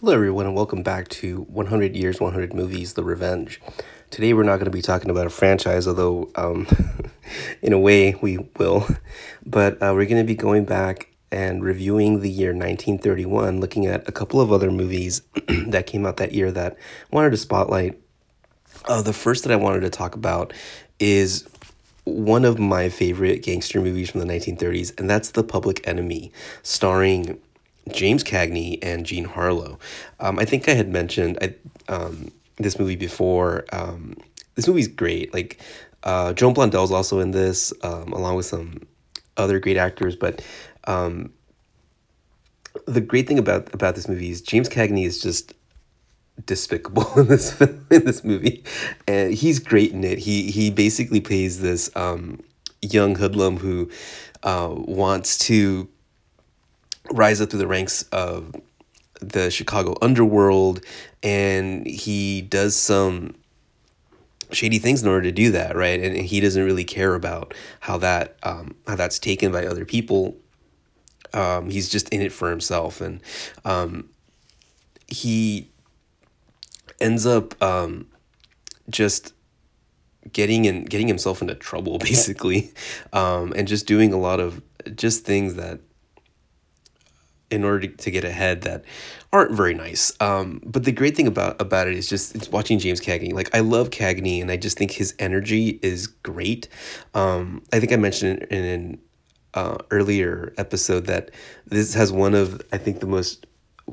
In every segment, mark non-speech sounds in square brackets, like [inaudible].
Hello, everyone, and welcome back to 100 Years, 100 Movies The Revenge. Today, we're not going to be talking about a franchise, although, um, [laughs] in a way, we will. But uh, we're going to be going back and reviewing the year 1931, looking at a couple of other movies [clears throat] that came out that year that I wanted to spotlight. Uh, the first that I wanted to talk about is one of my favorite gangster movies from the 1930s, and that's The Public Enemy, starring James Cagney and Jean Harlow. Um, I think I had mentioned I, um, this movie before. Um, this movie's great. Like uh, Joan Blondell's also in this, um, along with some other great actors. But um, the great thing about about this movie is James Cagney is just despicable [laughs] in this in this movie, and he's great in it. He he basically plays this um, young hoodlum who uh, wants to rise up through the ranks of the Chicago underworld, and he does some shady things in order to do that, right? And he doesn't really care about how that um, how that's taken by other people. Um, he's just in it for himself, and um, he ends up um, just getting and getting himself into trouble [laughs] basically um, and just doing a lot of just things that in order to, get ahead that aren't very nice. Um, but the great thing about about it is just it's watching James Cagney. Like I love Cagney, and I just think his energy is great. Um, I think I mentioned in an uh, earlier episode that this has one of I think the most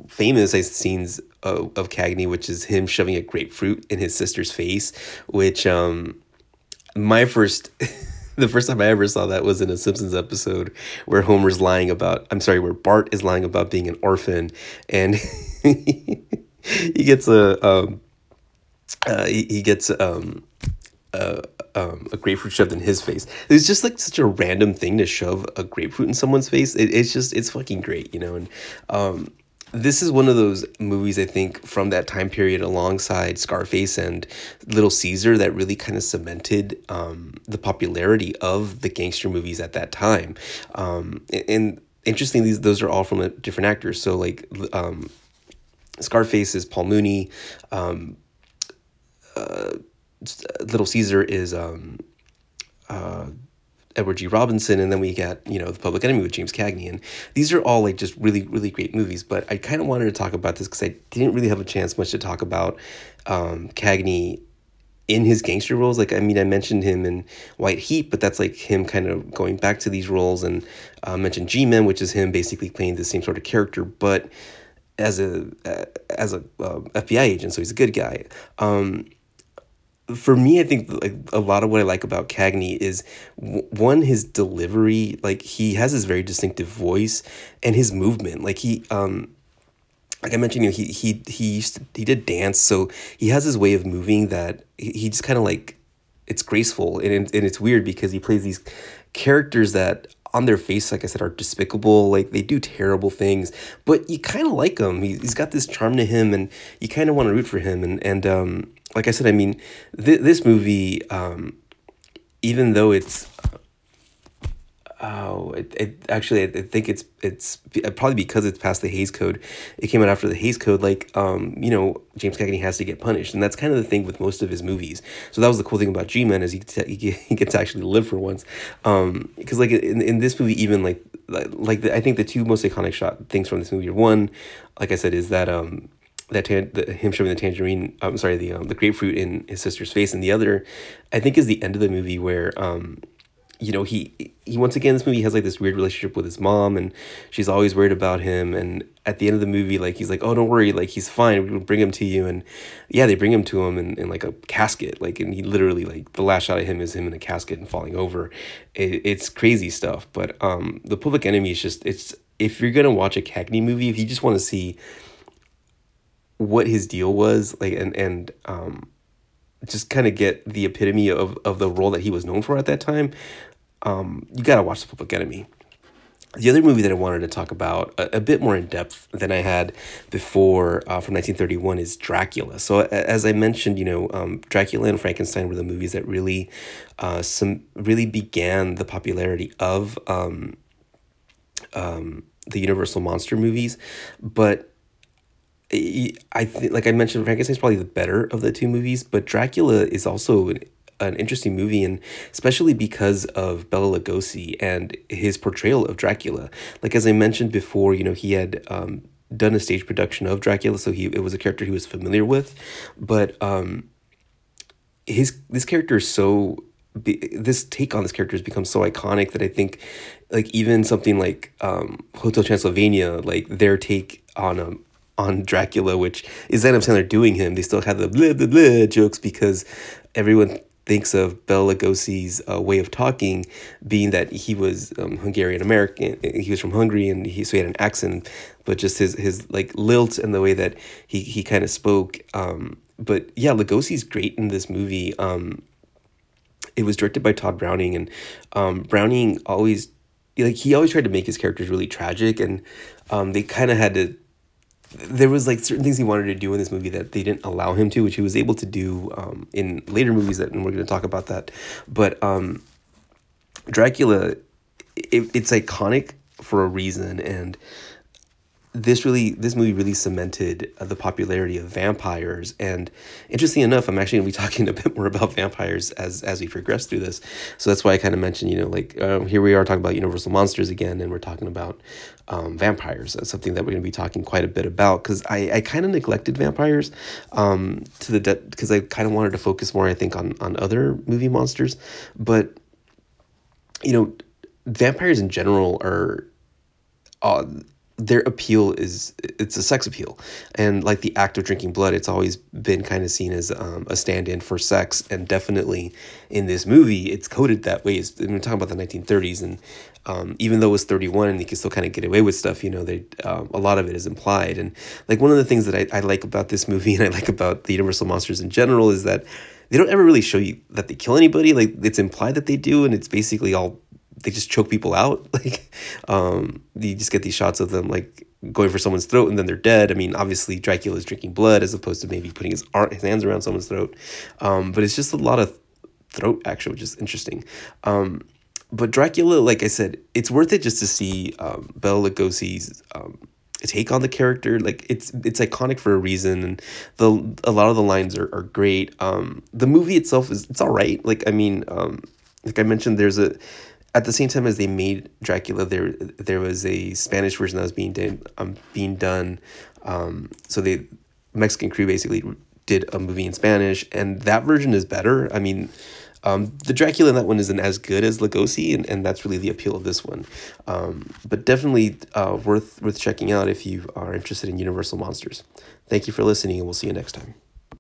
famous scenes of, of Cagney, which is him shoving a grapefruit in his sister's face, which um, my first. [laughs] [laughs] the first time I ever saw that was in a Simpsons episode where Homer's lying about, I'm sorry, where Bart is lying about being an orphan and [laughs] he gets a, um, uh, he, he gets, um, uh, um, a grapefruit shoved in his face. It's just like such a random thing to shove a grapefruit in someone's face. It, it's just, it's fucking great, you know? And, um, this is one of those movies I think from that time period, alongside Scarface and Little Caesar, that really kind of cemented um, the popularity of the gangster movies at that time. Um, and interestingly, those are all from different actors. So like um, Scarface is Paul Muni. Um, uh, Little Caesar is um, uh, Edward G. Robinson, and then we got you know the Public Enemy with James Cagney, and these are all like just really really great movies. But I kind of wanted to talk about this because I didn't really have a chance much to talk about um, Cagney in his gangster roles. Like I mean, I mentioned him in White Heat, but that's like him kind of going back to these roles, and uh, mentioned G Men, which is him basically playing the same sort of character, but as a uh, as a uh, FBI agent, so he's a good guy. Um, for me, I think like a lot of what I like about Cagney is one his delivery. Like he has this very distinctive voice and his movement. Like he, um, like I mentioned, you know, he he he used to, he did dance, so he has his way of moving that he, he just kind of like it's graceful and and it's weird because he plays these characters that on their face, like I said, are despicable. Like they do terrible things, but you kind of like him. He, he's got this charm to him, and you kind of want to root for him. And and um, like I said, I mean, th- this movie, um, even though it's oh, it, it actually I think it's it's probably because it's past the Hays Code. It came out after the Hays Code. Like um, you know, James Cagney has to get punished, and that's kind of the thing with most of his movies. So that was the cool thing about G Men is he [laughs] he gets to actually live for once. Um, because like in in this movie, even like like the, I think the two most iconic shot things from this movie are one, like I said, is that um that tan- the, him shoving the tangerine I'm sorry the um, the grapefruit in his sister's face and the other I think is the end of the movie where um you know he he once again this movie has like this weird relationship with his mom and she's always worried about him and at the end of the movie like he's like oh don't worry like he's fine we'll bring him to you and yeah they bring him to him in, in like a casket like and he literally like the last shot of him is him in a casket and falling over. It, it's crazy stuff but um the public enemy is just it's if you're gonna watch a Cagney movie if you just want to see what his deal was like and and um just kind of get the epitome of, of the role that he was known for at that time um, you got to watch The Public Enemy. The other movie that I wanted to talk about a, a bit more in depth than I had before uh, from 1931 is Dracula. So as I mentioned, you know, um, Dracula and Frankenstein were the movies that really, uh, some really began the popularity of um, um, the Universal monster movies. But I think, like I mentioned, Frankenstein is probably the better of the two movies, but Dracula is also an, an interesting movie, and especially because of Bela Lugosi and his portrayal of Dracula. Like as I mentioned before, you know, he had um, done a stage production of Dracula, so he it was a character he was familiar with, but um, his this character is so this take on this character has become so iconic that I think, like even something like um, Hotel Transylvania, like their take on um, on Dracula, which is Adam Sandler doing him, they still have the blah blah blah jokes because everyone thinks of Bela Lugosi's uh, way of talking being that he was um, Hungarian American. He was from Hungary and he, so he had an accent, but just his, his like lilt and the way that he, he kind of spoke. Um, but yeah, Lugosi's great in this movie. Um, it was directed by Tod Browning and um, Browning always like he always tried to make his characters really tragic and um, they kind of had to there was like certain things he wanted to do in this movie that they didn't allow him to, which he was able to do um, in later movies that, and we're going to talk about that. But um, Dracula, it, it's iconic for a reason, and this really this movie really cemented uh, the popularity of vampires. And interesting enough i'm actually going to be [laughs] talking a bit more about vampires as as we progress through this. So that's why i kind of mentioned you know like um, here we are talking about universal monsters again and we're talking about um, vampires. That's something that we're going to be talking quite a bit about because i, I kind of neglected vampires um, to the because de- i kind of wanted to focus more i think on on other movie monsters. But you know vampires in general are uh, their appeal is it's a sex appeal. And like the act of drinking blood it's always been kind of seen as um, a stand-in for sex. And definitely in this movie it's coded that way. It's, we're talking about the 1930s and um, even though it was 31 and you can still kind of get away with stuff you know they um, a lot of it is implied. And like one of the things that I, I like about this movie [laughs] and i like about the universal monsters in general is that they don't ever really show you that they kill anybody. Like it's implied that they do. And it's basically all they just choke people out. [laughs] Like, um, you just get these shots of them like going for someone's throat and then they're dead. I mean, obviously Dracula is drinking blood as opposed to maybe putting his, arm, his hands around someone's throat. Um, but it's just a lot of throat action, which is interesting. Um, but Dracula, like I said, it's worth it just to see um, Bela Lugosi's um, take on the character. Like it's it's iconic for a reason, and the a lot of the lines are, are great. Um, the movie itself is it's all right. Like I mean, um, like I mentioned, there's a at the same time as they made Dracula, there there was a Spanish version that was being done. Um, being done. Um, so the Mexican crew basically did a movie in Spanish, and that version is better. I mean, um, the Dracula in that one isn't as good as Lugosi, and, and that's really the appeal of this one. Um, but definitely uh, worth worth checking out if you are interested in Universal monsters. Thank you for listening, and we'll see you next time.